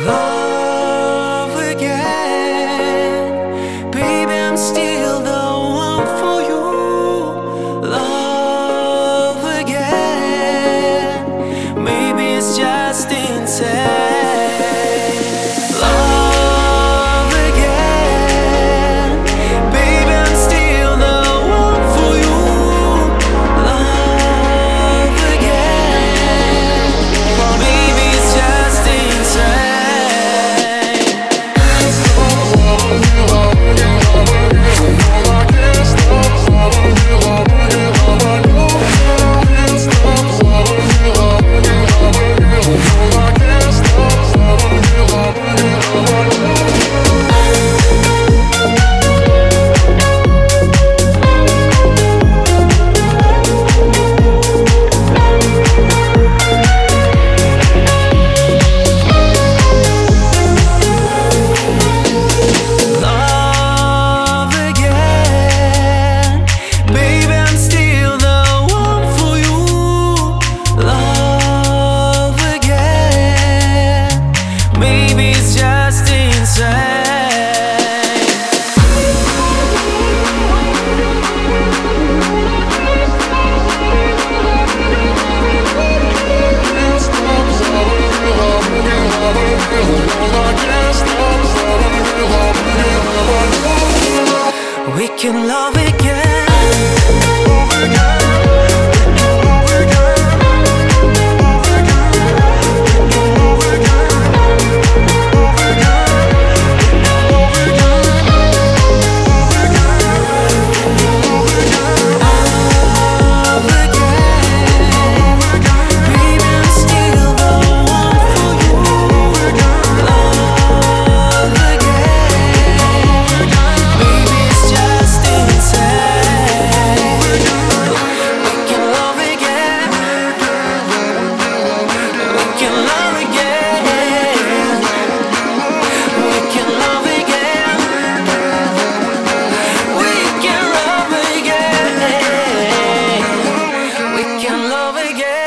love can love again. again